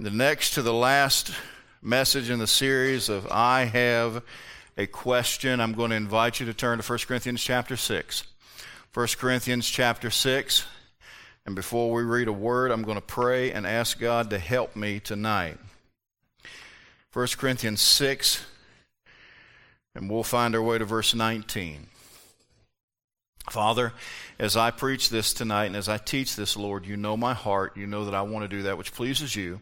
The next to the last message in the series of I Have a Question, I'm going to invite you to turn to 1 Corinthians chapter 6. 1 Corinthians chapter 6. And before we read a word, I'm going to pray and ask God to help me tonight. 1 Corinthians 6, and we'll find our way to verse 19. Father, as I preach this tonight and as I teach this, Lord, you know my heart. You know that I want to do that which pleases you.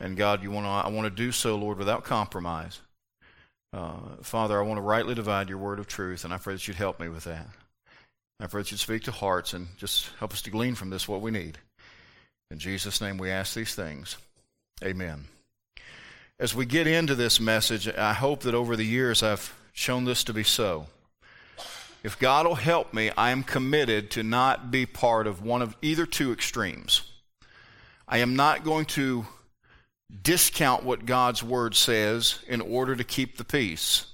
And God, you want to, I want to do so, Lord, without compromise. Uh, Father, I want to rightly divide your word of truth, and I pray that you'd help me with that. I pray that you'd speak to hearts and just help us to glean from this what we need. In Jesus' name we ask these things. Amen. As we get into this message, I hope that over the years I've shown this to be so. If God will help me, I am committed to not be part of one of either two extremes. I am not going to discount what God's word says in order to keep the peace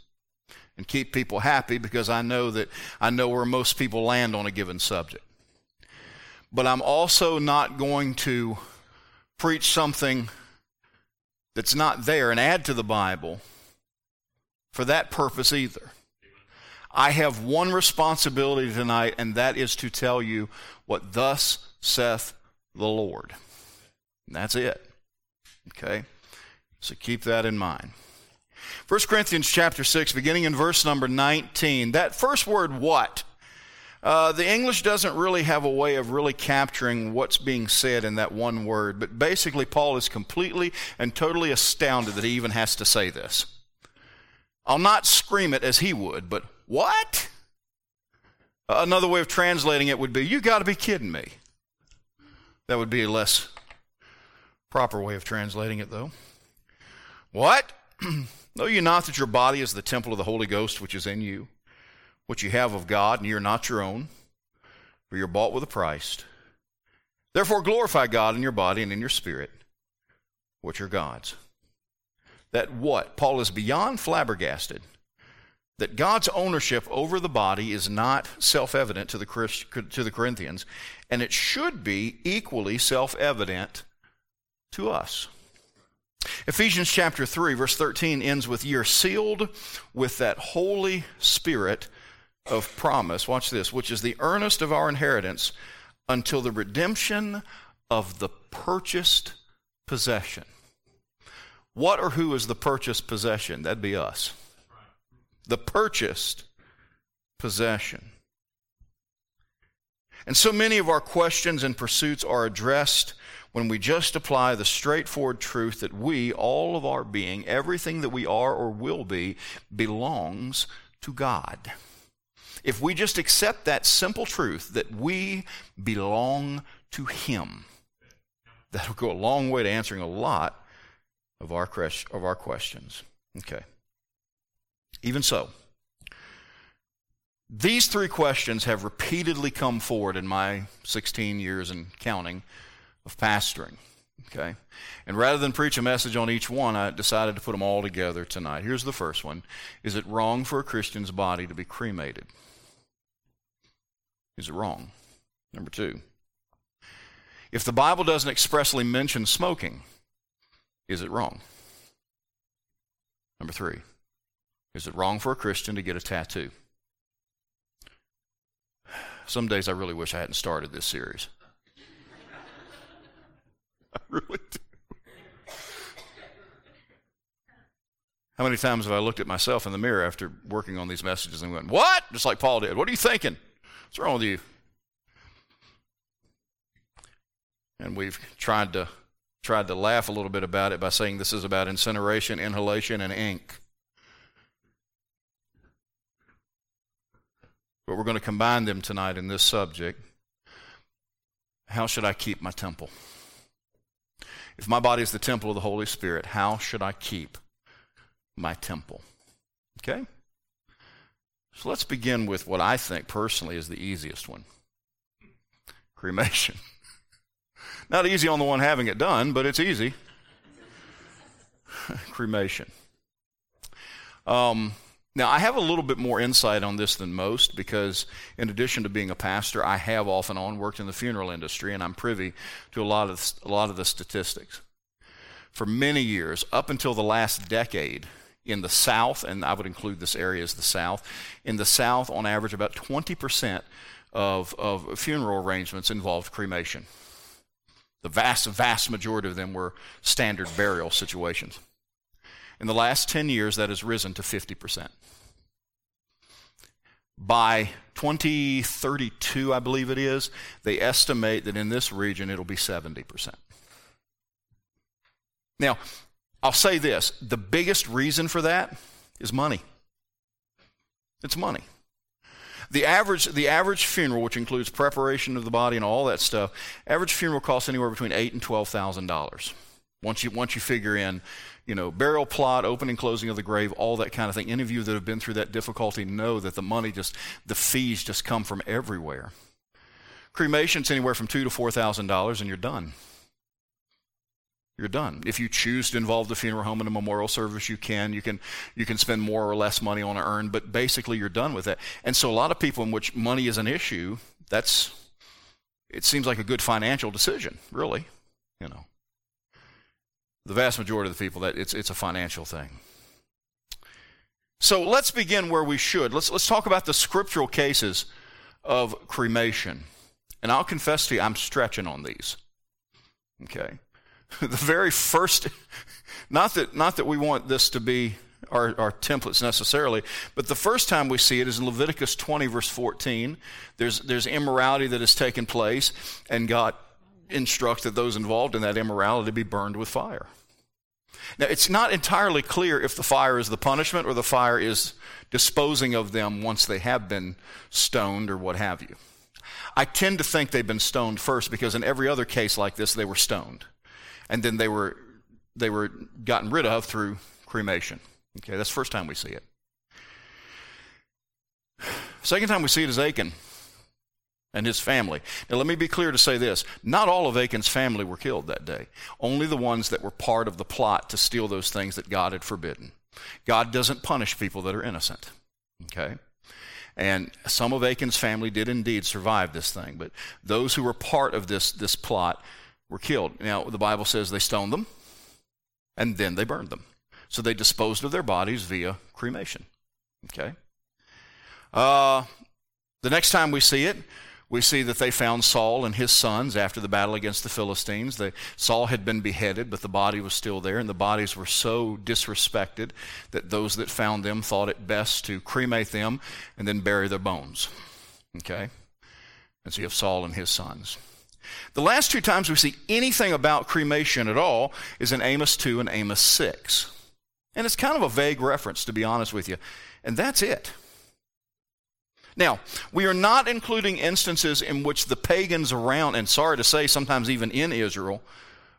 and keep people happy because I know that I know where most people land on a given subject. But I'm also not going to preach something that's not there and add to the Bible for that purpose either. I have one responsibility tonight, and that is to tell you what thus saith the Lord. And that's it. Okay? So keep that in mind. 1 Corinthians chapter 6, beginning in verse number 19. That first word, what? Uh, the English doesn't really have a way of really capturing what's being said in that one word, but basically, Paul is completely and totally astounded that he even has to say this. I'll not scream it as he would, but what? Another way of translating it would be, You got to be kidding me. That would be less proper way of translating it, though. What? know you not that your body is the temple of the Holy Ghost which is in you, which you have of God, and you are not your own, for you're bought with a price. Therefore glorify God in your body and in your spirit, which are God's. That what? Paul is beyond flabbergasted that God's ownership over the body is not self evident to the, to the Corinthians, and it should be equally self evident to us. Ephesians chapter 3, verse 13 ends with, You're sealed with that Holy Spirit of promise. Watch this, which is the earnest of our inheritance until the redemption of the purchased possession. What or who is the purchased possession? That'd be us the purchased possession. And so many of our questions and pursuits are addressed when we just apply the straightforward truth that we, all of our being, everything that we are or will be, belongs to God. If we just accept that simple truth that we belong to Him, that'll go a long way to answering a lot of our, of our questions. Okay. Even so, these three questions have repeatedly come forward in my 16 years and counting of pastoring. Okay? And rather than preach a message on each one, I decided to put them all together tonight. Here's the first one Is it wrong for a Christian's body to be cremated? Is it wrong? Number two, if the Bible doesn't expressly mention smoking, is it wrong? Number three, is it wrong for a Christian to get a tattoo? Some days I really wish I hadn't started this series. I really do. How many times have I looked at myself in the mirror after working on these messages and went, What? Just like Paul did. What are you thinking? What's wrong with you? And we've tried to tried to laugh a little bit about it by saying this is about incineration, inhalation, and ink. But we're going to combine them tonight in this subject. How should I keep my temple? If my body is the temple of the Holy Spirit, how should I keep my temple? Okay? So let's begin with what I think personally is the easiest one cremation. Not easy on the one having it done, but it's easy. cremation. Um, now, I have a little bit more insight on this than most because, in addition to being a pastor, I have off and on worked in the funeral industry, and I'm privy to a lot of a lot of the statistics. for many years, up until the last decade, in the South, and I would include this area as the South, in the South, on average, about 20% of, of funeral arrangements involved cremation. The vast, vast majority of them were standard burial situations. In the last 10 years, that has risen to 50%. By 2032, I believe it is, they estimate that in this region it'll be 70%. Now, I'll say this the biggest reason for that is money. It's money. The average, the average funeral, which includes preparation of the body and all that stuff, average funeral costs anywhere between eight and twelve thousand dollars. Once you once you figure in, you know, burial plot, opening, closing of the grave, all that kind of thing. Any of you that have been through that difficulty know that the money just, the fees just come from everywhere. Cremation's anywhere from two to four thousand dollars, and you're done you're done. If you choose to involve the funeral home in a memorial service, you can. You can you can spend more or less money on an urn, but basically you're done with that. And so a lot of people in which money is an issue, that's it seems like a good financial decision, really. You know. The vast majority of the people that it's it's a financial thing. So let's begin where we should. Let's let's talk about the scriptural cases of cremation. And I'll confess to you, I'm stretching on these. Okay. the very first, not that, not that we want this to be our, our templates necessarily, but the first time we see it is in Leviticus 20, verse 14. There's, there's immorality that has taken place, and God instructed those involved in that immorality be burned with fire. Now, it's not entirely clear if the fire is the punishment or the fire is disposing of them once they have been stoned or what have you. I tend to think they've been stoned first because in every other case like this, they were stoned and then they were they were gotten rid of through cremation. Okay, that's the first time we see it. Second time we see it is Achan and his family. Now, let me be clear to say this not all of Achan's family were killed that day, only the ones that were part of the plot to steal those things that God had forbidden. God doesn't punish people that are innocent. Okay? And some of Achan's family did indeed survive this thing, but those who were part of this, this plot were killed. Now, the Bible says they stoned them and then they burned them. So they disposed of their bodies via cremation. Okay? Uh, the next time we see it, we see that they found Saul and his sons after the battle against the Philistines. Saul had been beheaded, but the body was still there, and the bodies were so disrespected that those that found them thought it best to cremate them and then bury their bones. Okay? And so you have Saul and his sons. The last two times we see anything about cremation at all is in Amos 2 and Amos 6. And it's kind of a vague reference, to be honest with you. And that's it. Now, we are not including instances in which the pagans around, and sorry to say, sometimes even in Israel,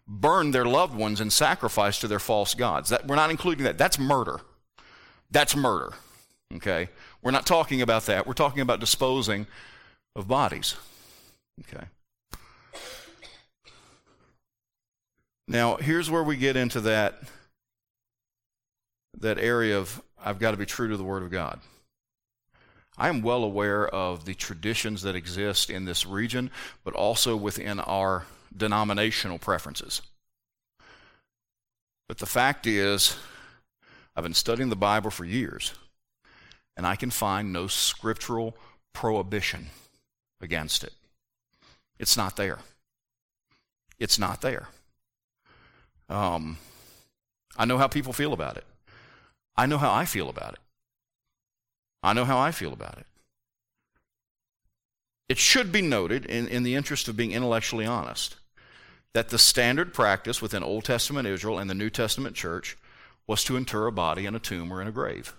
burned their loved ones in sacrifice to their false gods. That, we're not including that. That's murder. That's murder. Okay? We're not talking about that. We're talking about disposing of bodies. Okay? Now, here's where we get into that, that area of I've got to be true to the Word of God. I am well aware of the traditions that exist in this region, but also within our denominational preferences. But the fact is, I've been studying the Bible for years, and I can find no scriptural prohibition against it. It's not there. It's not there. Um, I know how people feel about it. I know how I feel about it. I know how I feel about it. It should be noted, in, in the interest of being intellectually honest, that the standard practice within Old Testament Israel and the New Testament church was to inter a body in a tomb or in a grave.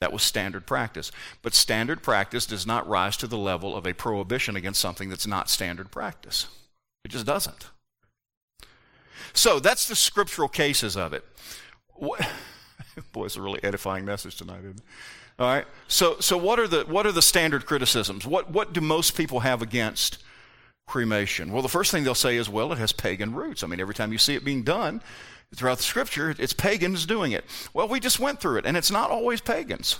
That was standard practice. But standard practice does not rise to the level of a prohibition against something that's not standard practice. It just doesn't. So that's the scriptural cases of it. Boy, it's a really edifying message tonight, isn't it? All right. So, so what are the what are the standard criticisms? What what do most people have against cremation? Well, the first thing they'll say is, well, it has pagan roots. I mean, every time you see it being done throughout the Scripture, it's pagans doing it. Well, we just went through it, and it's not always pagans.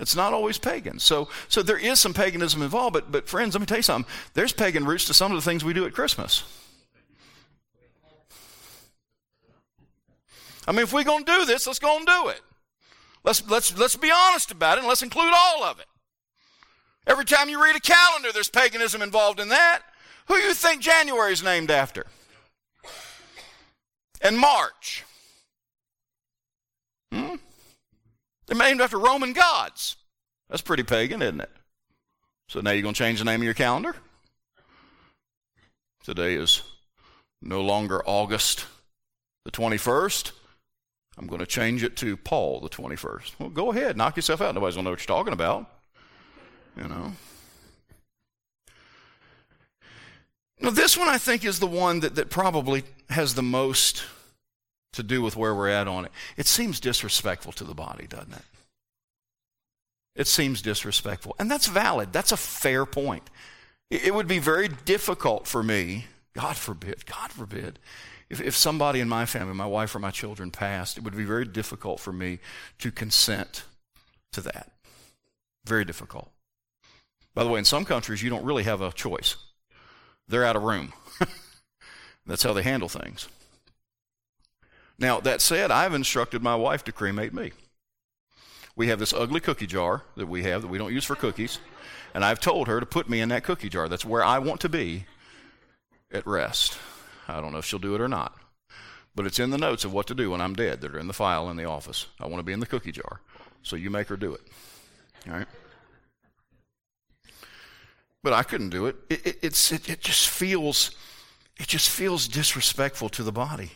It's not always pagan. So, so there is some paganism involved, but, but friends, let me tell you something. There's pagan roots to some of the things we do at Christmas. I mean, if we're going to do this, let's go and do it. Let's, let's, let's be honest about it and let's include all of it. Every time you read a calendar, there's paganism involved in that. Who do you think January is named after? And March. Hmm? They're named after Roman gods. That's pretty pagan, isn't it? So now you're going to change the name of your calendar? Today is no longer August the 21st. I'm going to change it to Paul the 21st. Well, go ahead, knock yourself out. Nobody's going to know what you're talking about. You know. Now, this one I think is the one that, that probably has the most to do with where we're at on it. It seems disrespectful to the body, doesn't it? It seems disrespectful. And that's valid. That's a fair point. It would be very difficult for me, God forbid, God forbid, if, if somebody in my family, my wife or my children passed, it would be very difficult for me to consent to that. Very difficult. By the way, in some countries, you don't really have a choice. They're out of room. That's how they handle things. Now, that said, I've instructed my wife to cremate me. We have this ugly cookie jar that we have that we don't use for cookies, and I've told her to put me in that cookie jar. That's where I want to be at rest. I don't know if she'll do it or not, but it's in the notes of what to do when I'm dead that are in the file in the office. I want to be in the cookie jar. So you make her do it. All right? But I couldn't do it. It, it, it, it just feels it just feels disrespectful to the body.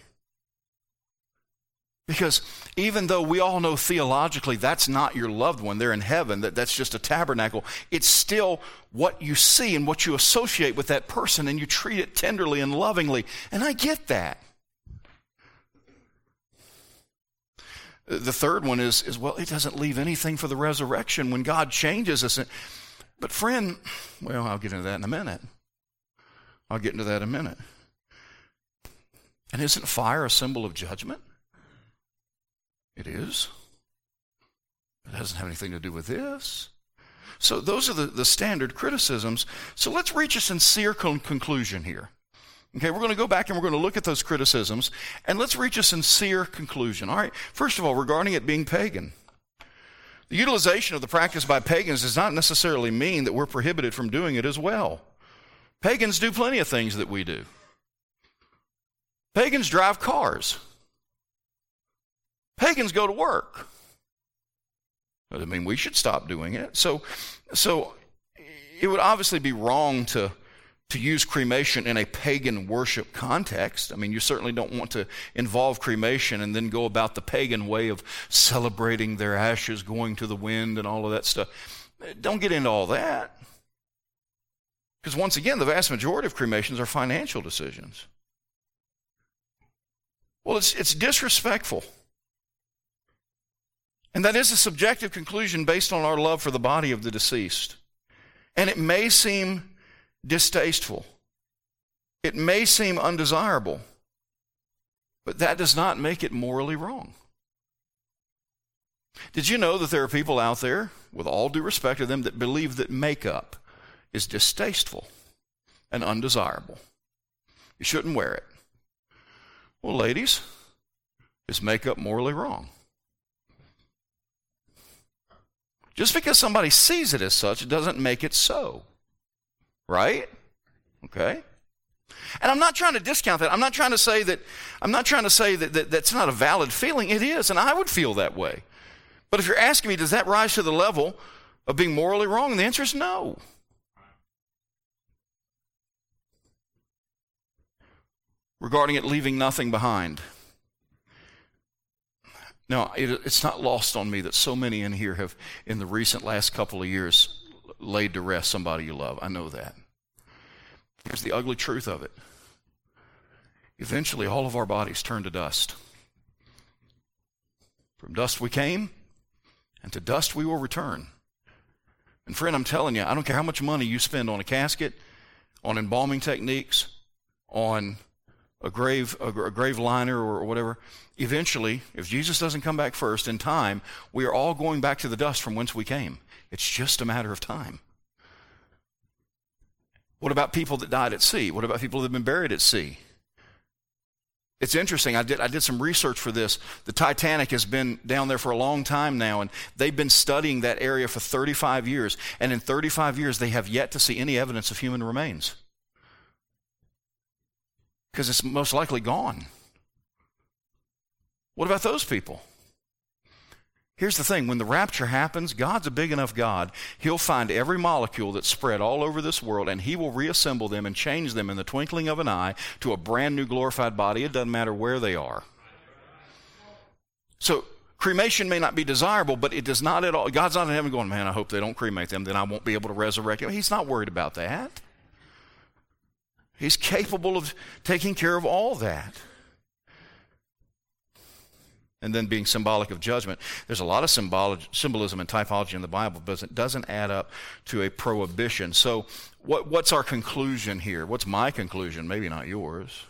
Because even though we all know theologically that's not your loved one, they're in heaven, that, that's just a tabernacle, it's still what you see and what you associate with that person, and you treat it tenderly and lovingly. And I get that. The third one is, is well, it doesn't leave anything for the resurrection when God changes us. But, friend, well, I'll get into that in a minute. I'll get into that in a minute. And isn't fire a symbol of judgment? It is. It doesn't have anything to do with this. So those are the, the standard criticisms. So let's reach a sincere con- conclusion here. Okay, we're going to go back and we're going to look at those criticisms and let's reach a sincere conclusion. All right, first of all, regarding it being pagan. The utilization of the practice by pagans does not necessarily mean that we're prohibited from doing it as well. Pagans do plenty of things that we do. Pagans drive cars. Pagans go to work. I mean, we should stop doing it. So, so it would obviously be wrong to to use cremation in a pagan worship context. I mean, you certainly don't want to involve cremation and then go about the pagan way of celebrating their ashes going to the wind and all of that stuff. Don't get into all that. Because once again, the vast majority of cremations are financial decisions. Well, it's, it's disrespectful and that is a subjective conclusion based on our love for the body of the deceased. And it may seem distasteful, it may seem undesirable, but that does not make it morally wrong. Did you know that there are people out there, with all due respect to them, that believe that makeup is distasteful and undesirable? You shouldn't wear it. Well, ladies, is makeup morally wrong? Just because somebody sees it as such doesn't make it so. Right? Okay? And I'm not trying to discount that. I'm not trying to say that I'm not trying to say that, that that's not a valid feeling. It is, and I would feel that way. But if you're asking me, does that rise to the level of being morally wrong? The answer is no. Regarding it leaving nothing behind. Now, it, it's not lost on me that so many in here have, in the recent last couple of years, laid to rest somebody you love. I know that. Here's the ugly truth of it. Eventually, all of our bodies turn to dust. From dust we came, and to dust we will return. And friend, I'm telling you, I don't care how much money you spend on a casket, on embalming techniques, on a grave, a, a grave liner or whatever, eventually, if Jesus doesn't come back first in time, we are all going back to the dust from whence we came. It's just a matter of time. What about people that died at sea? What about people that have been buried at sea? It's interesting. I did, I did some research for this. The Titanic has been down there for a long time now, and they've been studying that area for 35 years. And in 35 years, they have yet to see any evidence of human remains because it's most likely gone. What about those people? Here's the thing when the rapture happens, God's a big enough God. He'll find every molecule that's spread all over this world and He will reassemble them and change them in the twinkling of an eye to a brand new glorified body. It doesn't matter where they are. So, cremation may not be desirable, but it does not at all. God's not in heaven going, man, I hope they don't cremate them, then I won't be able to resurrect them. He's not worried about that. He's capable of taking care of all that and then being symbolic of judgment. There's a lot of symbolism and typology in the Bible, but it doesn't add up to a prohibition. So, what, what's our conclusion here? What's my conclusion? Maybe not yours.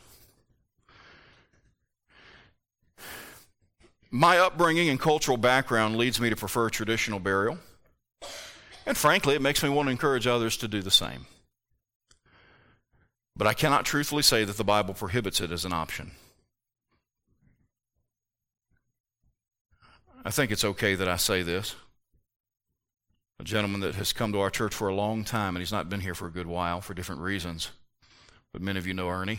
My upbringing and cultural background leads me to prefer traditional burial. And frankly, it makes me want to encourage others to do the same. But I cannot truthfully say that the Bible prohibits it as an option. I think it's okay that I say this. A gentleman that has come to our church for a long time, and he's not been here for a good while for different reasons. But many of you know Ernie.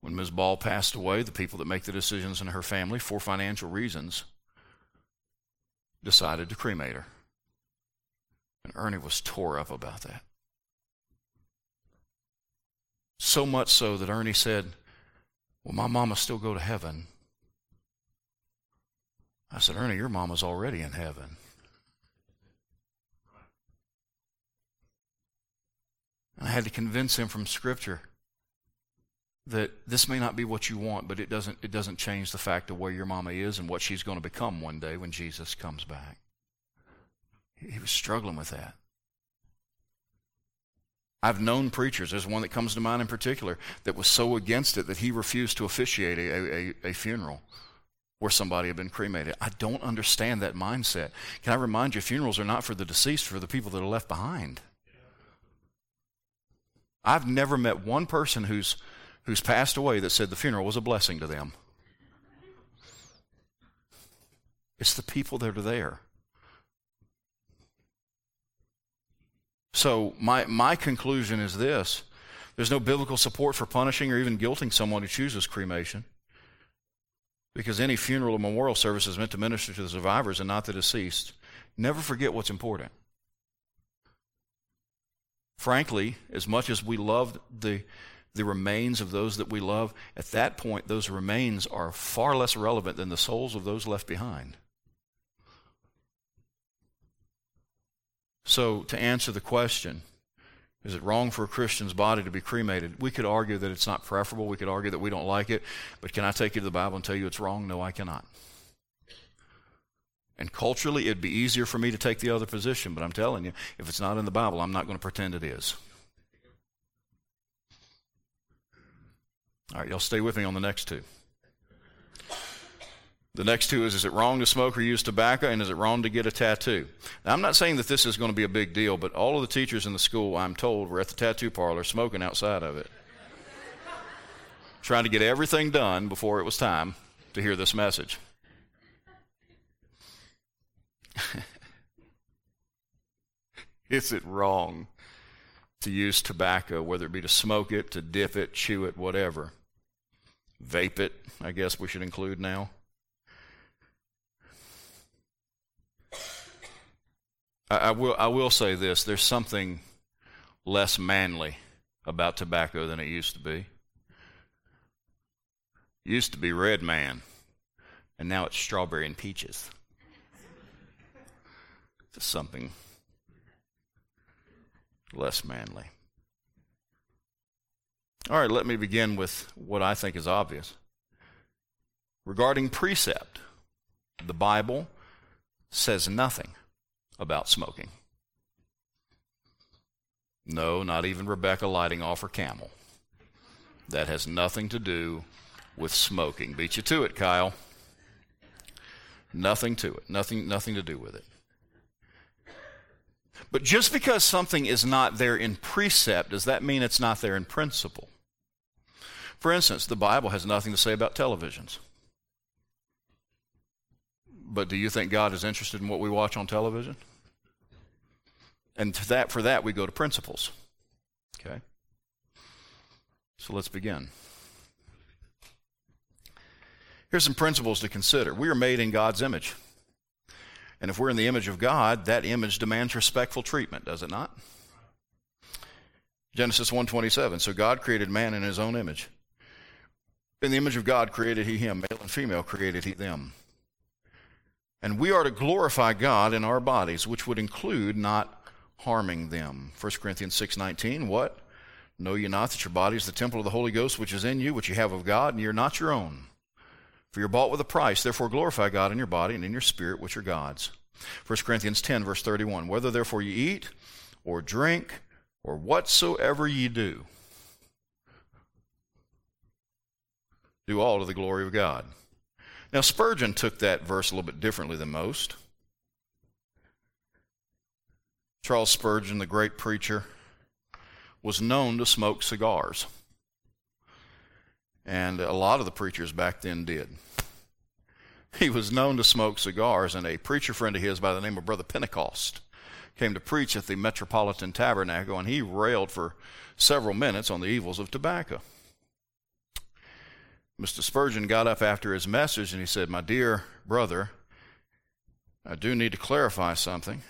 When Ms. Ball passed away, the people that make the decisions in her family, for financial reasons, decided to cremate her. And Ernie was tore up about that. So much so that Ernie said, Well, my mama still go to heaven I said, Ernie, your mama's already in heaven. And I had to convince him from Scripture that this may not be what you want, but it doesn't, it doesn't change the fact of where your mama is and what she's going to become one day when Jesus comes back. He was struggling with that. I've known preachers, there's one that comes to mind in particular, that was so against it that he refused to officiate a, a, a funeral where somebody had been cremated. I don't understand that mindset. Can I remind you, funerals are not for the deceased, for the people that are left behind. I've never met one person who's, who's passed away that said the funeral was a blessing to them. It's the people that are there. So, my, my conclusion is this there's no biblical support for punishing or even guilting someone who chooses cremation. Because any funeral or memorial service is meant to minister to the survivors and not the deceased. Never forget what's important. Frankly, as much as we love the, the remains of those that we love, at that point, those remains are far less relevant than the souls of those left behind. So, to answer the question, is it wrong for a Christian's body to be cremated? We could argue that it's not preferable. We could argue that we don't like it. But can I take you to the Bible and tell you it's wrong? No, I cannot. And culturally, it'd be easier for me to take the other position. But I'm telling you, if it's not in the Bible, I'm not going to pretend it is. All right, y'all stay with me on the next two. The next two is Is it wrong to smoke or use tobacco? And is it wrong to get a tattoo? Now, I'm not saying that this is going to be a big deal, but all of the teachers in the school, I'm told, were at the tattoo parlor smoking outside of it, trying to get everything done before it was time to hear this message. is it wrong to use tobacco, whether it be to smoke it, to dip it, chew it, whatever? Vape it, I guess we should include now. I, I, will, I will say this there's something less manly about tobacco than it used to be. It used to be red man, and now it's strawberry and peaches. Just something less manly. All right, let me begin with what I think is obvious. Regarding precept, the Bible says nothing about smoking. No, not even Rebecca lighting off her camel. That has nothing to do with smoking. Beat you to it, Kyle. Nothing to it. Nothing, nothing to do with it. But just because something is not there in precept, does that mean it's not there in principle? For instance, the Bible has nothing to say about televisions. But do you think God is interested in what we watch on television? And that, for that, we go to principles. Okay? So let's begin. Here's some principles to consider. We are made in God's image. And if we're in the image of God, that image demands respectful treatment, does it not? Genesis 1:27. So God created man in his own image. In the image of God created he him, male and female created he them. And we are to glorify God in our bodies, which would include not harming them. 1 Corinthians 6:19, what? Know ye not that your body is the temple of the Holy Ghost which is in you, which you have of God, and you're not your own? For you're bought with a price, therefore glorify God in your body and in your spirit, which are God's. 1 Corinthians 10, verse 31. Whether therefore ye eat or drink or whatsoever ye do, do all to the glory of God. Now, Spurgeon took that verse a little bit differently than most. Charles Spurgeon, the great preacher, was known to smoke cigars. And a lot of the preachers back then did. He was known to smoke cigars, and a preacher friend of his by the name of Brother Pentecost came to preach at the Metropolitan Tabernacle, and he railed for several minutes on the evils of tobacco. Mr. Spurgeon got up after his message and he said, My dear brother, I do need to clarify something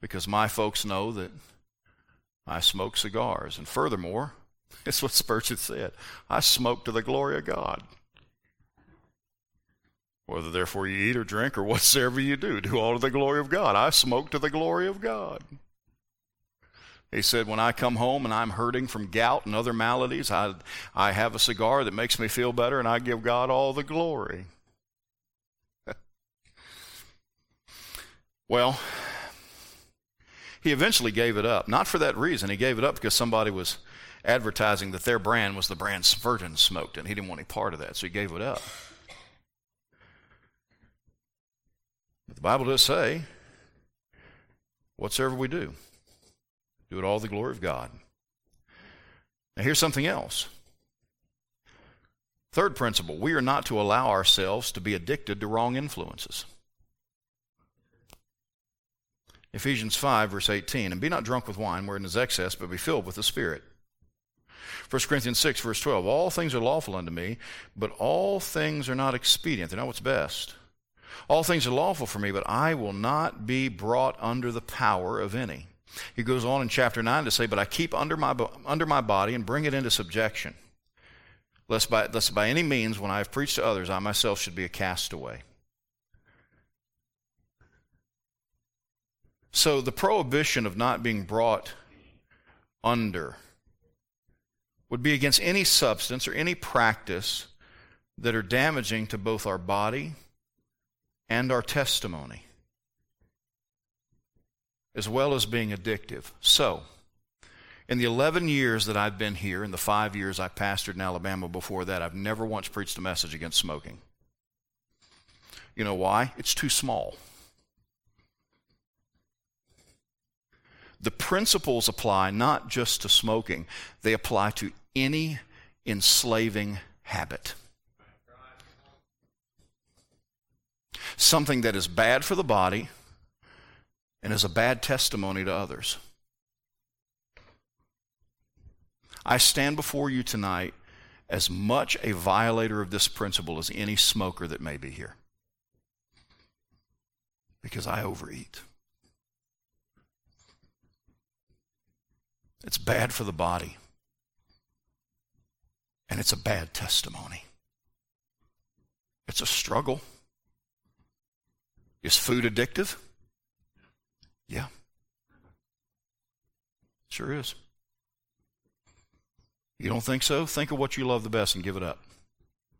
because my folks know that I smoke cigars. And furthermore, that's what Spurgeon said I smoke to the glory of God. Whether therefore you eat or drink or whatsoever you do, do all to the glory of God. I smoke to the glory of God. He said, When I come home and I'm hurting from gout and other maladies, I, I have a cigar that makes me feel better and I give God all the glory. well, he eventually gave it up. Not for that reason. He gave it up because somebody was advertising that their brand was the brand Spurgeon smoked, and he didn't want any part of that, so he gave it up. But the Bible does say, whatsoever we do, do it all the glory of God. Now, here's something else. Third principle we are not to allow ourselves to be addicted to wrong influences. Ephesians 5, verse 18, and be not drunk with wine wherein is excess, but be filled with the Spirit. 1 Corinthians 6, verse 12, all things are lawful unto me, but all things are not expedient. They're not what's best. All things are lawful for me, but I will not be brought under the power of any. He goes on in chapter 9 to say, But I keep under my, under my body and bring it into subjection, lest by, lest by any means, when I have preached to others, I myself should be a castaway. So the prohibition of not being brought under would be against any substance or any practice that are damaging to both our body and our testimony, as well as being addictive. So, in the 11 years that I've been here, in the five years I pastored in Alabama before that, I've never once preached a message against smoking. You know why? It's too small. The principles apply not just to smoking, they apply to any enslaving habit. something that is bad for the body and is a bad testimony to others. I stand before you tonight as much a violator of this principle as any smoker that may be here. Because I overeat. It's bad for the body. And it's a bad testimony. It's a struggle. Is food addictive? Yeah. Sure is. You don't think so? Think of what you love the best and give it up.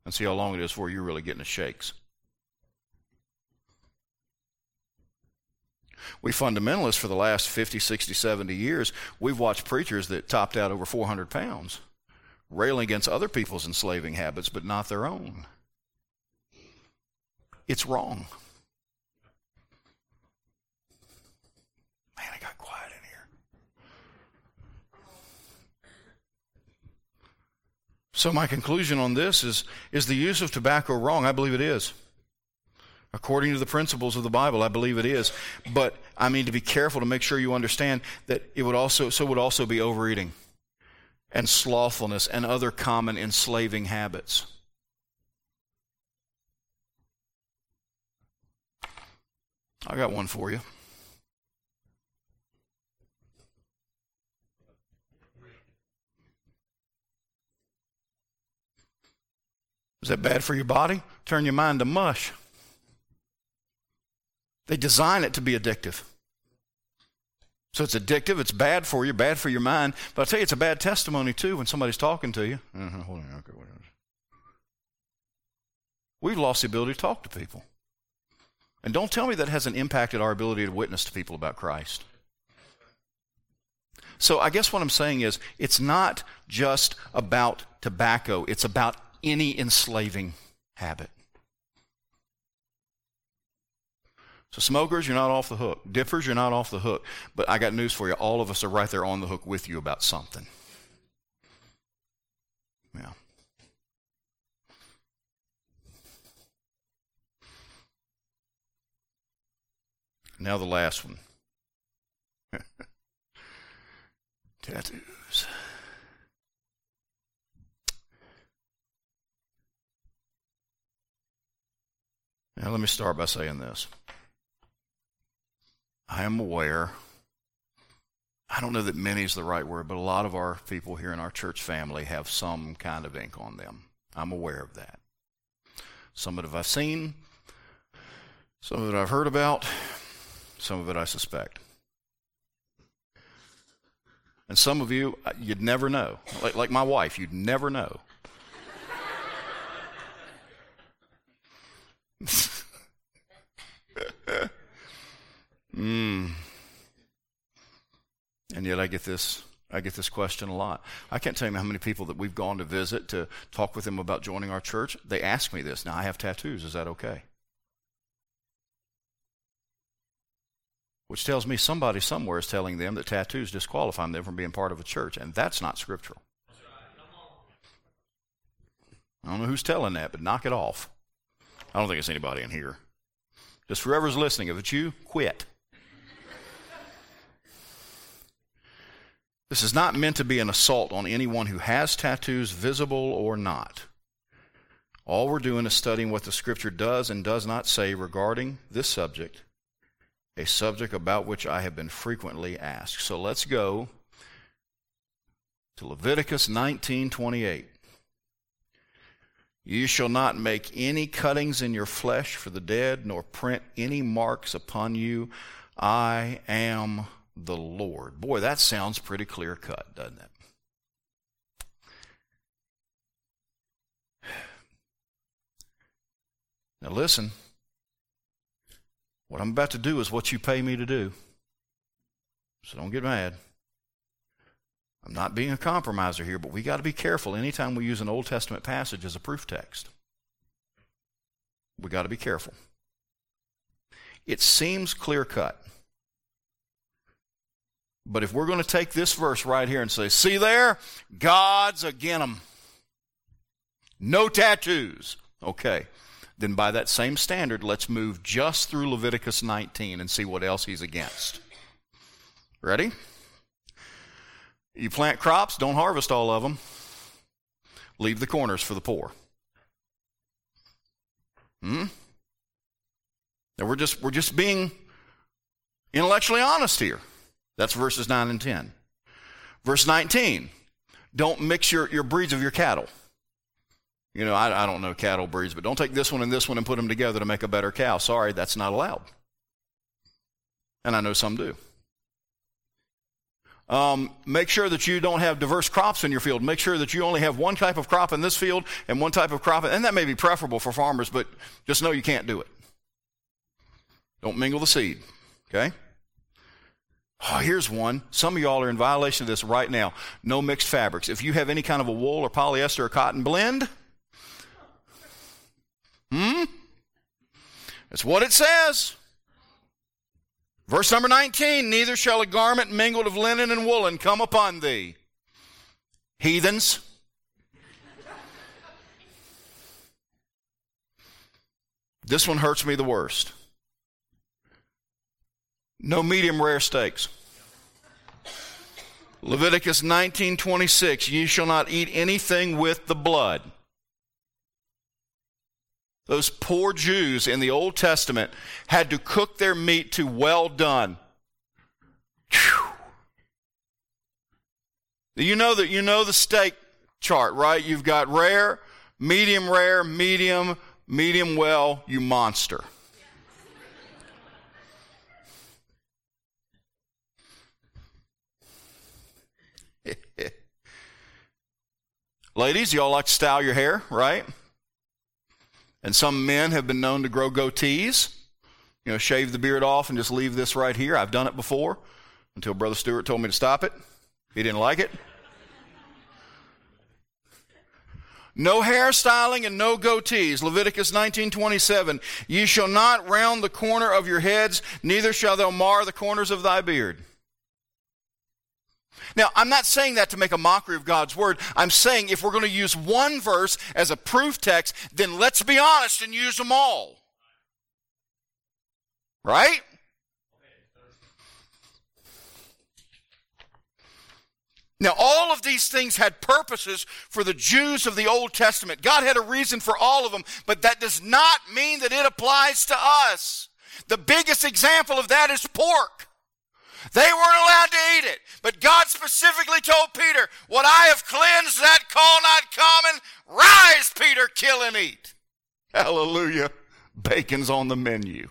And see how long it is before you're really getting the shakes. We fundamentalists, for the last 50, 60, 70 years, we've watched preachers that topped out over 400 pounds, railing against other people's enslaving habits, but not their own. It's wrong. Man, I got quiet in here. So, my conclusion on this is is the use of tobacco wrong? I believe it is. According to the principles of the Bible, I believe it is. But I mean to be careful to make sure you understand that it would also so would also be overeating and slothfulness and other common enslaving habits. I got one for you. Is that bad for your body? Turn your mind to mush. They design it to be addictive. So it's addictive, it's bad for you, bad for your mind. But I'll tell you, it's a bad testimony too when somebody's talking to you. Uh-huh, hold on, okay, We've lost the ability to talk to people. And don't tell me that hasn't impacted our ability to witness to people about Christ. So I guess what I'm saying is it's not just about tobacco, it's about any enslaving habit. So, smokers, you're not off the hook. Dippers, you're not off the hook. But I got news for you. All of us are right there on the hook with you about something. Yeah. Now, the last one tattoos. Now, let me start by saying this. I am aware, I don't know that many is the right word, but a lot of our people here in our church family have some kind of ink on them. I'm aware of that. Some of it I've seen, some of it I've heard about, some of it I suspect. And some of you, uh, you'd never know. Like, like my wife, you'd never know. Mm. And yet I get this I get this question a lot. I can't tell you how many people that we've gone to visit to talk with them about joining our church. They ask me this. Now I have tattoos. Is that okay? Which tells me somebody somewhere is telling them that tattoos disqualify them from being part of a church, and that's not scriptural. I don't know who's telling that, but knock it off. I don't think it's anybody in here. Just whoever's listening, if it's you, quit. This is not meant to be an assault on anyone who has tattoos, visible or not. All we're doing is studying what the Scripture does and does not say regarding this subject, a subject about which I have been frequently asked. So let's go to Leviticus 19:28. You shall not make any cuttings in your flesh for the dead, nor print any marks upon you. I am the Lord. Boy, that sounds pretty clear cut, doesn't it? Now, listen. What I'm about to do is what you pay me to do. So don't get mad. I'm not being a compromiser here, but we got to be careful anytime we use an Old Testament passage as a proof text. We got to be careful. It seems clear cut. But if we're going to take this verse right here and say, see there, God's again them. No tattoos. Okay. Then by that same standard, let's move just through Leviticus 19 and see what else he's against. Ready? You plant crops, don't harvest all of them. Leave the corners for the poor. Hmm? Now we're just we're just being intellectually honest here. That's verses 9 and 10. Verse 19, don't mix your, your breeds of your cattle. You know, I, I don't know cattle breeds, but don't take this one and this one and put them together to make a better cow. Sorry, that's not allowed. And I know some do. Um, make sure that you don't have diverse crops in your field. Make sure that you only have one type of crop in this field and one type of crop, and that may be preferable for farmers, but just know you can't do it. Don't mingle the seed, okay? Oh, here's one. Some of y'all are in violation of this right now. No mixed fabrics. If you have any kind of a wool or polyester or cotton blend, hmm? That's what it says. Verse number 19 Neither shall a garment mingled of linen and woolen come upon thee. Heathens. This one hurts me the worst. No medium rare steaks. Leviticus 19:26 Ye shall not eat anything with the blood. Those poor Jews in the Old Testament had to cook their meat to well done. Whew. You know that you know the steak chart, right? You've got rare, medium rare, medium, medium well, you monster. Ladies, y'all like to style your hair, right? And some men have been known to grow goatees, you know, shave the beard off and just leave this right here. I've done it before until Brother Stewart told me to stop it. He didn't like it. No hairstyling and no goatees. Leviticus 19:27. Ye shall not round the corner of your heads, neither shall thou mar the corners of thy beard. Now, I'm not saying that to make a mockery of God's word. I'm saying if we're going to use one verse as a proof text, then let's be honest and use them all. Right? Now, all of these things had purposes for the Jews of the Old Testament. God had a reason for all of them, but that does not mean that it applies to us. The biggest example of that is pork. They weren't allowed to eat it. But God specifically told Peter, What I have cleansed, that call not common. Rise, Peter, kill and eat. Hallelujah. Bacon's on the menu.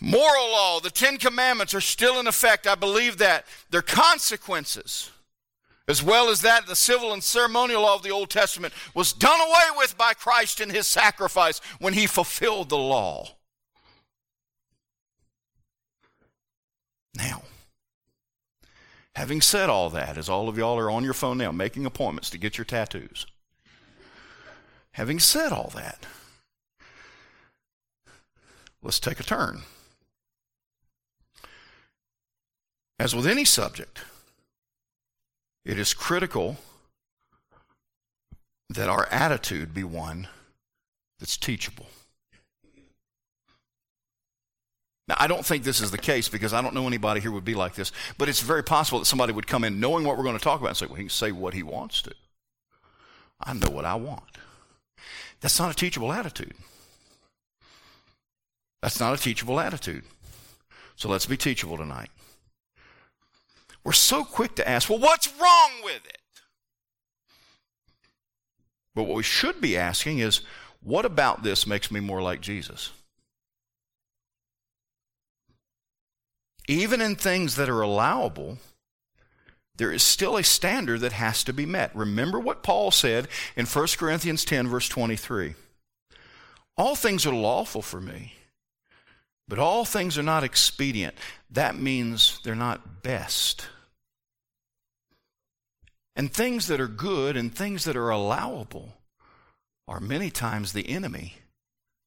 Moral law, the Ten Commandments are still in effect. I believe that. Their consequences as well as that the civil and ceremonial law of the Old Testament was done away with by Christ in his sacrifice when he fulfilled the law. Now, having said all that, as all of y'all are on your phone now making appointments to get your tattoos, having said all that, let's take a turn. As with any subject, it is critical that our attitude be one that's teachable. Now, I don't think this is the case because I don't know anybody here would be like this, but it's very possible that somebody would come in knowing what we're going to talk about and say, well, he can say what he wants to. I know what I want. That's not a teachable attitude. That's not a teachable attitude. So let's be teachable tonight. We're so quick to ask, well, what's wrong with it? But what we should be asking is, what about this makes me more like Jesus? Even in things that are allowable, there is still a standard that has to be met. Remember what Paul said in 1 Corinthians 10, verse 23. All things are lawful for me, but all things are not expedient. That means they're not best. And things that are good and things that are allowable are many times the enemy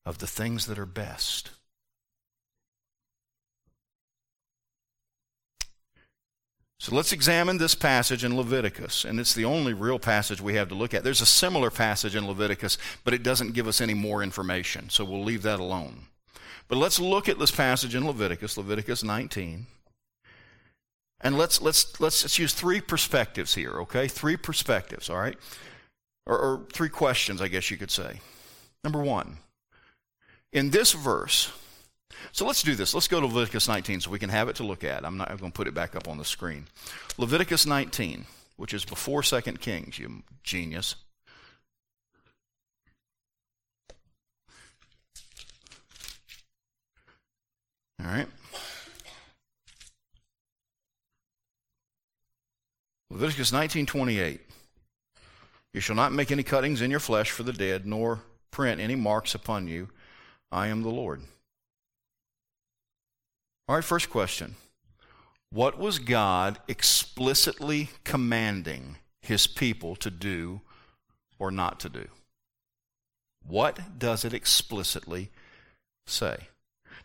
of the things that are best. So let's examine this passage in Leviticus, and it's the only real passage we have to look at. There's a similar passage in Leviticus, but it doesn't give us any more information, so we'll leave that alone. But let's look at this passage in Leviticus, Leviticus 19. And let's, let's, let's, let's use three perspectives here, okay? Three perspectives, all right? Or, or three questions, I guess you could say. Number one, in this verse, so let's do this. Let's go to Leviticus 19 so we can have it to look at. I'm not going to put it back up on the screen. Leviticus 19, which is before 2 Kings, you genius. All right. Leviticus 19:28. You shall not make any cuttings in your flesh for the dead, nor print any marks upon you. I am the Lord. All right, first question. What was God explicitly commanding his people to do or not to do? What does it explicitly say?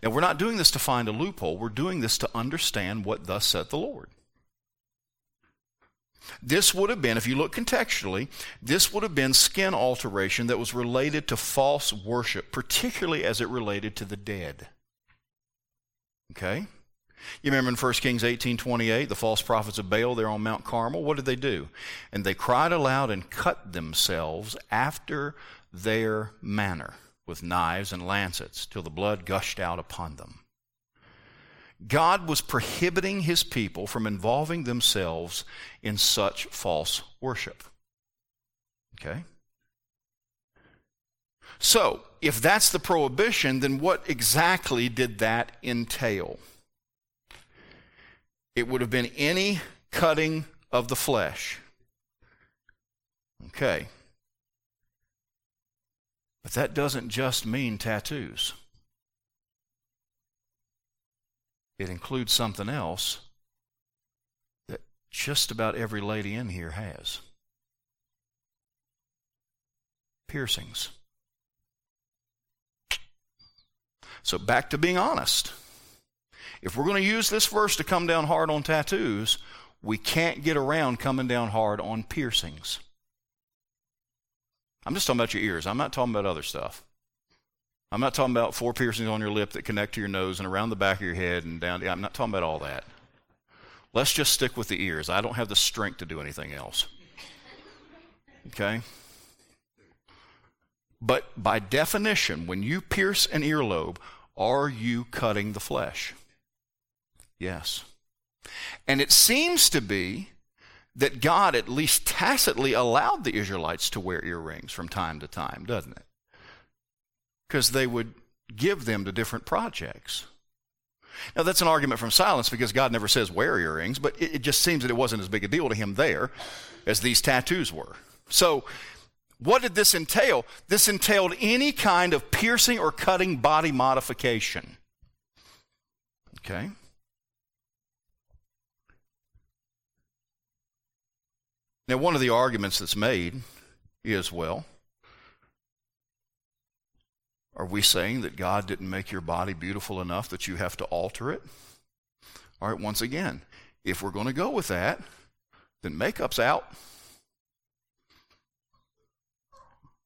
Now, we're not doing this to find a loophole. We're doing this to understand what thus said the Lord. This would have been, if you look contextually, this would have been skin alteration that was related to false worship, particularly as it related to the dead. Okay? You remember in 1 Kings 18:28, the false prophets of Baal, they're on Mount Carmel. What did they do? And they cried aloud and cut themselves after their manner with knives and lancets till the blood gushed out upon them. God was prohibiting his people from involving themselves in such false worship. Okay? So, if that's the prohibition, then what exactly did that entail? It would have been any cutting of the flesh. Okay. But that doesn't just mean tattoos. It includes something else that just about every lady in here has piercings. So, back to being honest. If we're going to use this verse to come down hard on tattoos, we can't get around coming down hard on piercings. I'm just talking about your ears. I'm not talking about other stuff. I'm not talking about four piercings on your lip that connect to your nose and around the back of your head and down. I'm not talking about all that. Let's just stick with the ears. I don't have the strength to do anything else. Okay? But by definition, when you pierce an earlobe, are you cutting the flesh? Yes. And it seems to be that God at least tacitly allowed the Israelites to wear earrings from time to time, doesn't it? Because they would give them to different projects. Now, that's an argument from silence because God never says wear earrings, but it, it, just seems that it wasn't as big a deal to him there as these tattoos were. So, what did this entail? This entailed any kind of piercing or cutting body modification. Okay? Now, one of the arguments that's made is well, are we saying that God didn't make your body beautiful enough that you have to alter it? All right, once again, if we're going to go with that, then makeup's out.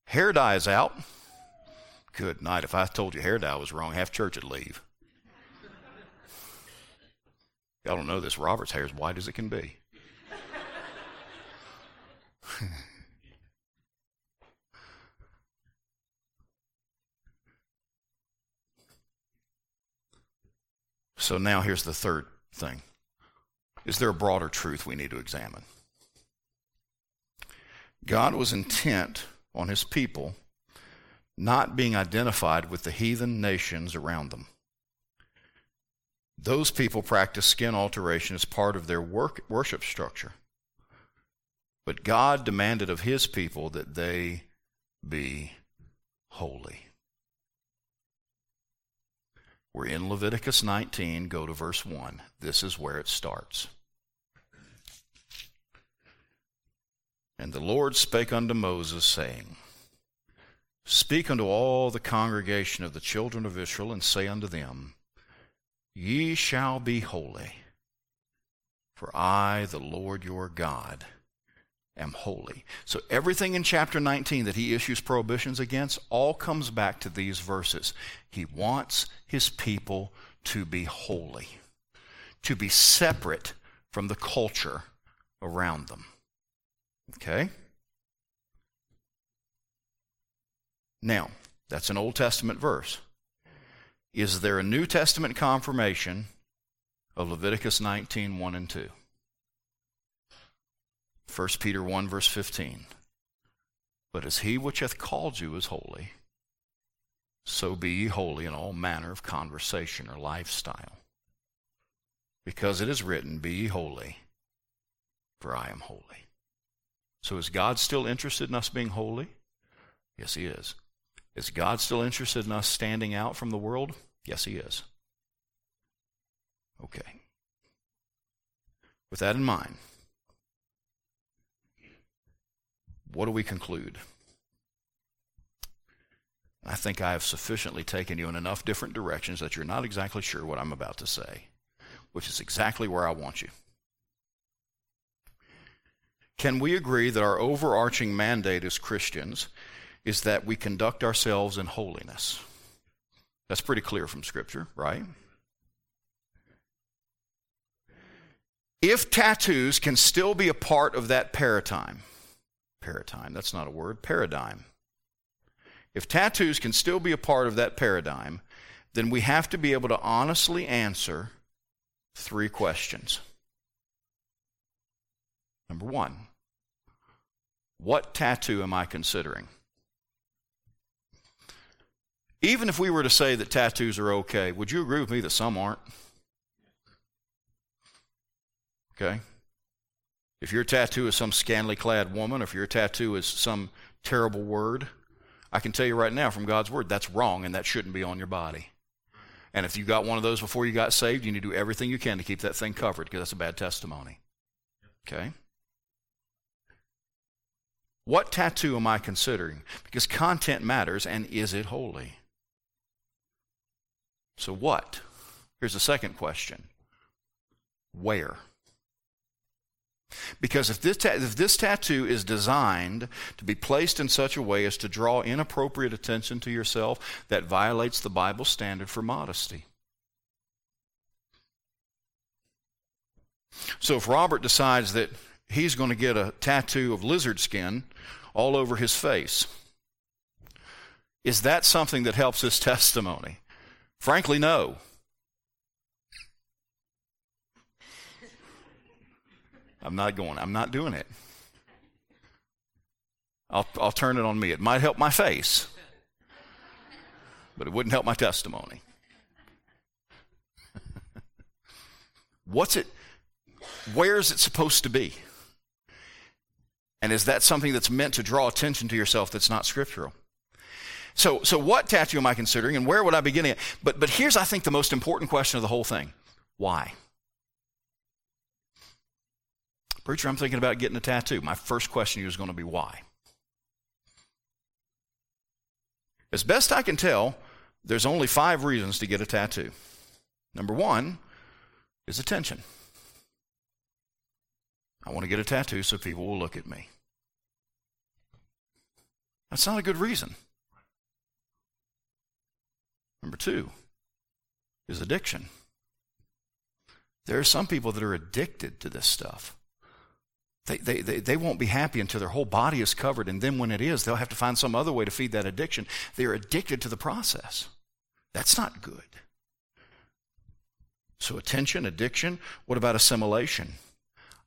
Hair dye is out. Good night. If I told you hair dye was wrong, half church would leave. Y'all don't know this. Robert's hair is white as it can be. so now here's the third thing. Is there a broader truth we need to examine? God was intent on his people not being identified with the heathen nations around them. Those people practice skin alteration as part of their work, worship structure. But God demanded of his people that they be holy. We're in Leviticus 19. Go to verse 1. This is where it starts. And the Lord spake unto Moses, saying, Speak unto all the congregation of the children of Israel, and say unto them, Ye shall be holy, for I, the Lord your God, am holy. So everything in chapter 19 that he issues prohibitions against all comes back to these verses. He wants his people to be holy, to be separate from the culture around them. Okay? Now, that's an Old Testament verse. Is there a New Testament confirmation of Leviticus 19 1 and 2? 1 Peter 1, verse 15. But as he which hath called you is holy, so be ye holy in all manner of conversation or lifestyle. Because it is written, Be ye holy, for I am holy. So is God still interested in us being holy? Yes, he is. Is God still interested in us standing out from the world? Yes, he is. Okay. With that in mind, what do we conclude? I think I have sufficiently taken you in enough different directions that you're not exactly sure what I'm about to say, which is exactly where I want you. can we agree that our overarching mandate as Christians is that we conduct ourselves in holiness? That's pretty clear from Scripture, right? If tattoos can still be a part of that paradigm, paradigm, that's not a word, paradigm. If tattoos can still be a part of that paradigm, then we have to be able to honestly answer three questions. Number one, what tattoo am I considering? Even if we were to say that tattoos are okay, would you agree with me that some aren't? Okay? If your tattoo is some scantily clad woman, if your tattoo is some terrible word, I can tell you right now from God's word that's wrong and that shouldn't be on your body. And if you got one of those before you got saved, you need to do everything you can to keep that thing covered because that's a bad testimony. Okay? What tattoo am I considering? Because content matters, and is it holy? So, what? Here's the second question Where? Because if this, ta- if this tattoo is designed to be placed in such a way as to draw inappropriate attention to yourself, that violates the Bible standard for modesty. So if Robert decides that he's going to get a tattoo of lizard skin all over his face, is that something that helps his testimony? Frankly, no. I'm not going. I'm not doing it. I'll, I'll turn it on me. It might help my face, but it wouldn't help my testimony. What's it? Where is it supposed to be? And is that something that's meant to draw attention to yourself that's not scriptural? So, so what tattoo am I considering and where would I begin it? But, but here's, I think, the most important question of the whole thing. Why? Preacher, I'm thinking about getting a tattoo. My first question to you is going to be why? As best I can tell, there's only five reasons to get a tattoo. Number one is attention. I want to get a tattoo so people will look at me. That's not a good reason. Number two is addiction. There are some people that are addicted to this stuff. They, they, they, they won't be happy until their whole body is covered, and then when it is, they'll have to find some other way to feed that addiction. They're addicted to the process. That's not good. So, attention, addiction. What about assimilation?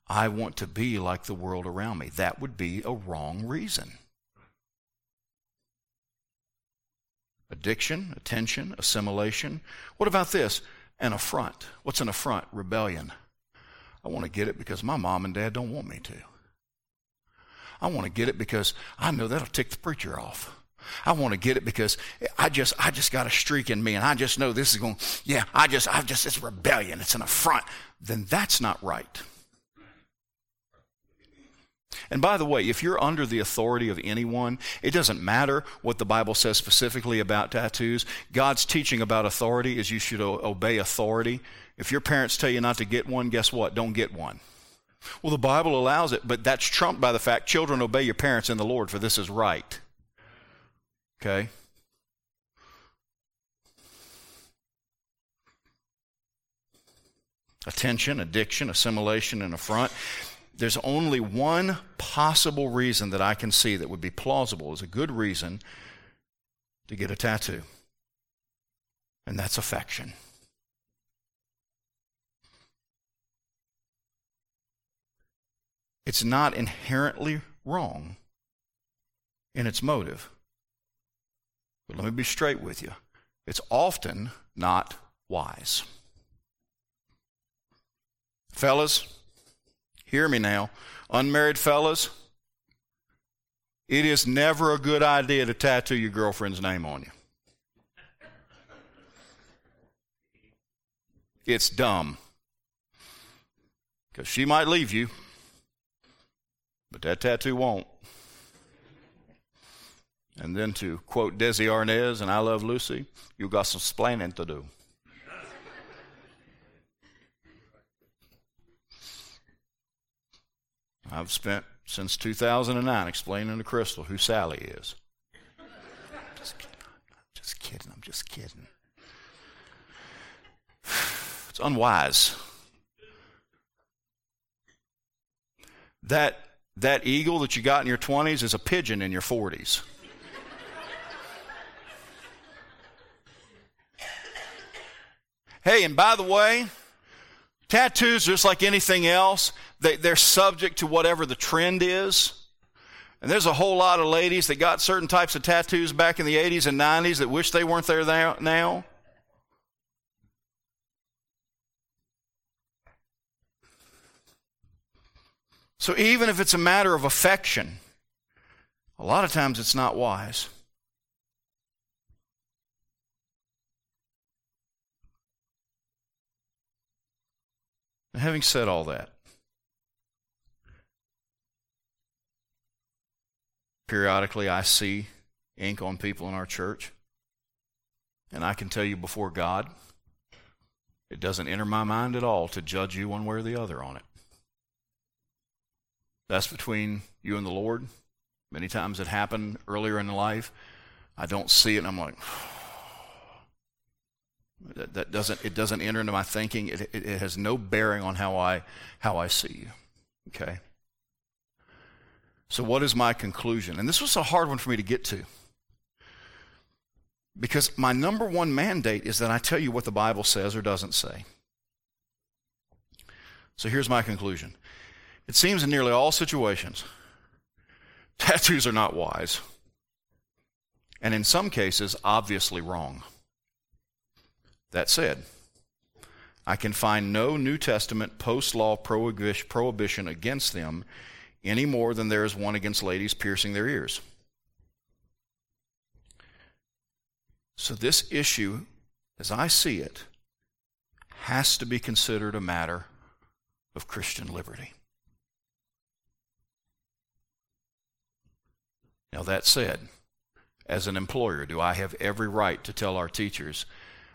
I want to be like the world around me. That would be a wrong reason. Addiction, attention, assimilation. What about this? An affront. What's an affront? Rebellion. I want to get it because my mom and dad don't want me to. I want to get it because I know that'll tick the preacher off. I want to get it because I just I just got a streak in me and I just know this is going yeah, I just I just it's rebellion, it's an affront. Then that's not right. And by the way, if you're under the authority of anyone, it doesn't matter what the Bible says specifically about tattoos. God's teaching about authority is you should obey authority. If your parents tell you not to get one, guess what? Don't get one. Well, the Bible allows it, but that's trumped by the fact children obey your parents in the Lord, for this is right. Okay? Attention, addiction, assimilation, and affront. There's only one possible reason that I can see that would be plausible as a good reason to get a tattoo, and that's affection. It's not inherently wrong in its motive. But let me be straight with you. It's often not wise. Fellas, hear me now. Unmarried fellas, it is never a good idea to tattoo your girlfriend's name on you. It's dumb. Because she might leave you. But that tattoo won't. And then to quote Desi Arnaz and I Love Lucy, you got some splaining to do. I've spent since 2009 explaining to Crystal who Sally is. Just kidding. Just kidding. I'm just kidding. It's unwise. That, that eagle that you got in your 20s is a pigeon in your 40s. hey, and by the way, tattoos, just like anything else, they, they're subject to whatever the trend is. And there's a whole lot of ladies that got certain types of tattoos back in the 80s and 90s that wish they weren't there now. So even if it's a matter of affection, a lot of times it's not wise. having said all that, periodically I see ink on people in our church, and I can tell you before God, it doesn't enter my mind at all to judge you one way or the other on it. That's between you and the Lord. Many times it happened earlier in life. I don't see it, and I'm like, that, that doesn't it doesn't enter into my thinking. It, it, it has no bearing on how I how I see you. Okay. So what is my conclusion? And this was a hard one for me to get to. Because my number one mandate is that I tell you what the Bible says or doesn't say. So here's my conclusion. It seems in nearly all situations, tattoos are not wise. And in some cases, obviously wrong. That said, I can find no New Testament post law prohibition against them any more than there is one against ladies piercing their ears. So, this issue, as I see it, has to be considered a matter of Christian liberty. Now, that said, as an employer, do I have every right to tell our teachers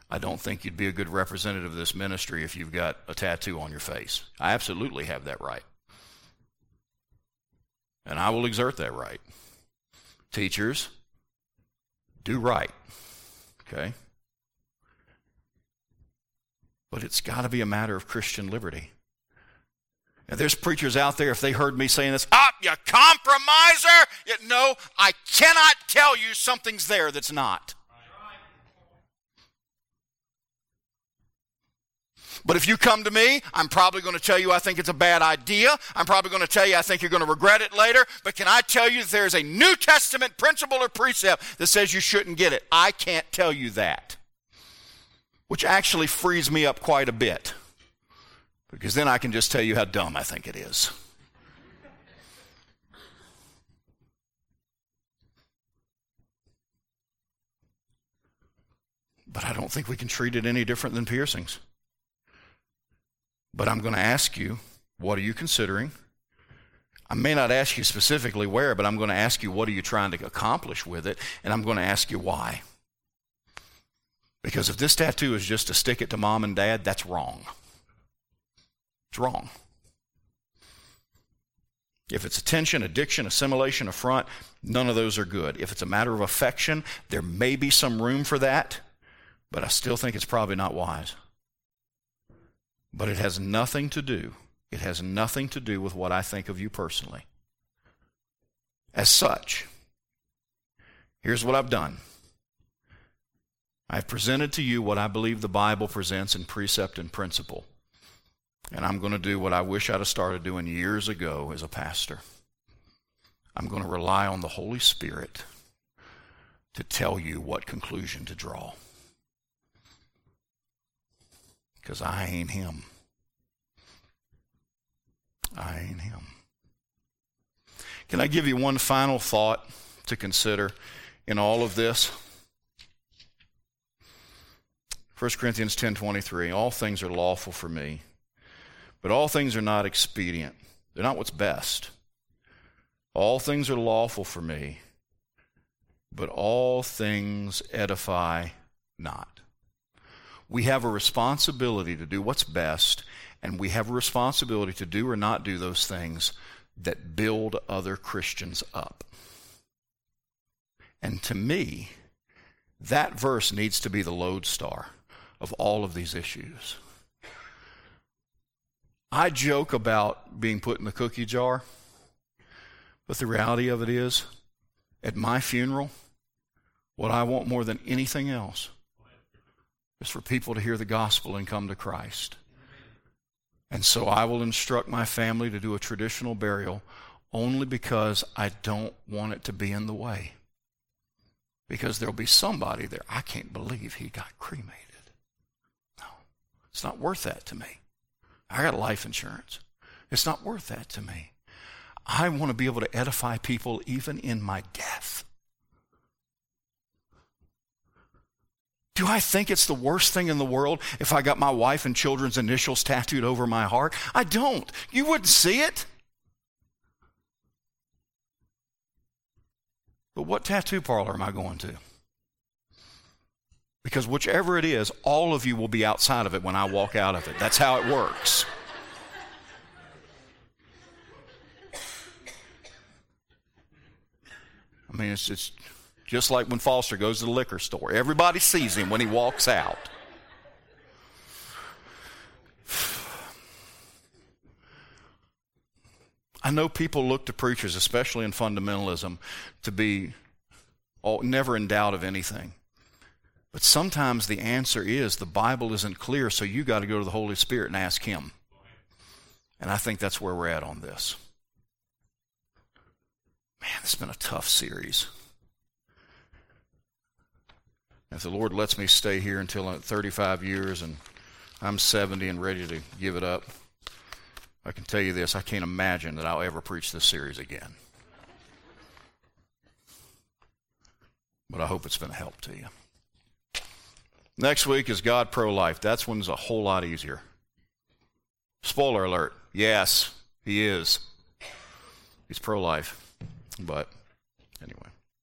I don't think you'd be a good representative of this ministry if you've got a tattoo on your face. I absolutely have that right. And I will exert that right. Teachers, do right. Okay? But it's got to be a matter of Christian liberty. There's preachers out there, if they heard me saying this, up, you compromiser! You, No, I cannot tell you something's there that's not. But if you come to me, I'm probably going to tell you I think it's a bad idea. I'm probably going to tell you I think you're going to regret it later. But can I tell you that there's a New Testament principle or precept that says you shouldn't get it? I can't tell you that. Which actually frees me up quite a bit. Because then I can just tell you how dumb I think it is. But I don't think we can treat it any different than piercings. But I'm going to ask you, what are you considering? I may not ask you specifically where, but I'm going to ask you, what are you trying to accomplish with it? And I'm going to ask you why. Because if this tattoo is just to stick it to mom and dad, that's wrong. It's wrong. If it's attention, addiction, assimilation, affront, none of those are good. If it's a matter of affection, there may be some room for that, but I still think it's probably not wise. But it has nothing to do, it has nothing to do with what I think of you personally. As such, here's what I've done. I've presented to you what I believe the Bible presents in precept and principle. And I'm going to do what I wish I'd have started doing years ago as a pastor. I'm going to rely on the Holy Spirit to tell you what conclusion to draw because I ain't him. I ain't him. Can I give you one final thought to consider in all of this? 1 Corinthians 10:23 All things are lawful for me, but all things are not expedient. They're not what's best. All things are lawful for me, but all things edify not. We have a responsibility to do what's best, and we have a responsibility to do or not do those things that build other Christians up. And to me, that verse needs to be the lodestar of all of these issues. I joke about being put in the cookie jar, but the reality of it is, at my funeral, what I want more than anything else is for people to hear the gospel and come to Christ. And so I will instruct my family to do a traditional burial only because I don't want it to be in the way. Because there'll be somebody there. I can't believe he got cremated. No, it's not worth that to me. I got life insurance. It's not worth that to me. I want to be able to edify people even in my death. Do I think it's the worst thing in the world if I got my wife and children's initials tattooed over my heart? I don't. You wouldn't see it. But what tattoo parlor am I going to? Because whichever it is, all of you will be outside of it when I walk out of it. That's how it works. I mean, it's just just like when Foster goes to the liquor store. Everybody sees him when he walks out. I know people look to preachers, especially in fundamentalism, to be all, never in doubt of anything. But sometimes the answer is the Bible isn't clear, so you got to go to the Holy Spirit and ask Him. And I think that's where we're at on this. Man, it's been a tough series. If the Lord lets me stay here until I'm 35 years and I'm 70 and ready to give it up, I can tell you this I can't imagine that I'll ever preach this series again. But I hope it's been a help to you. Next week is God pro life. That's when it's a whole lot easier. Spoiler alert yes, he is. He's pro life. But anyway.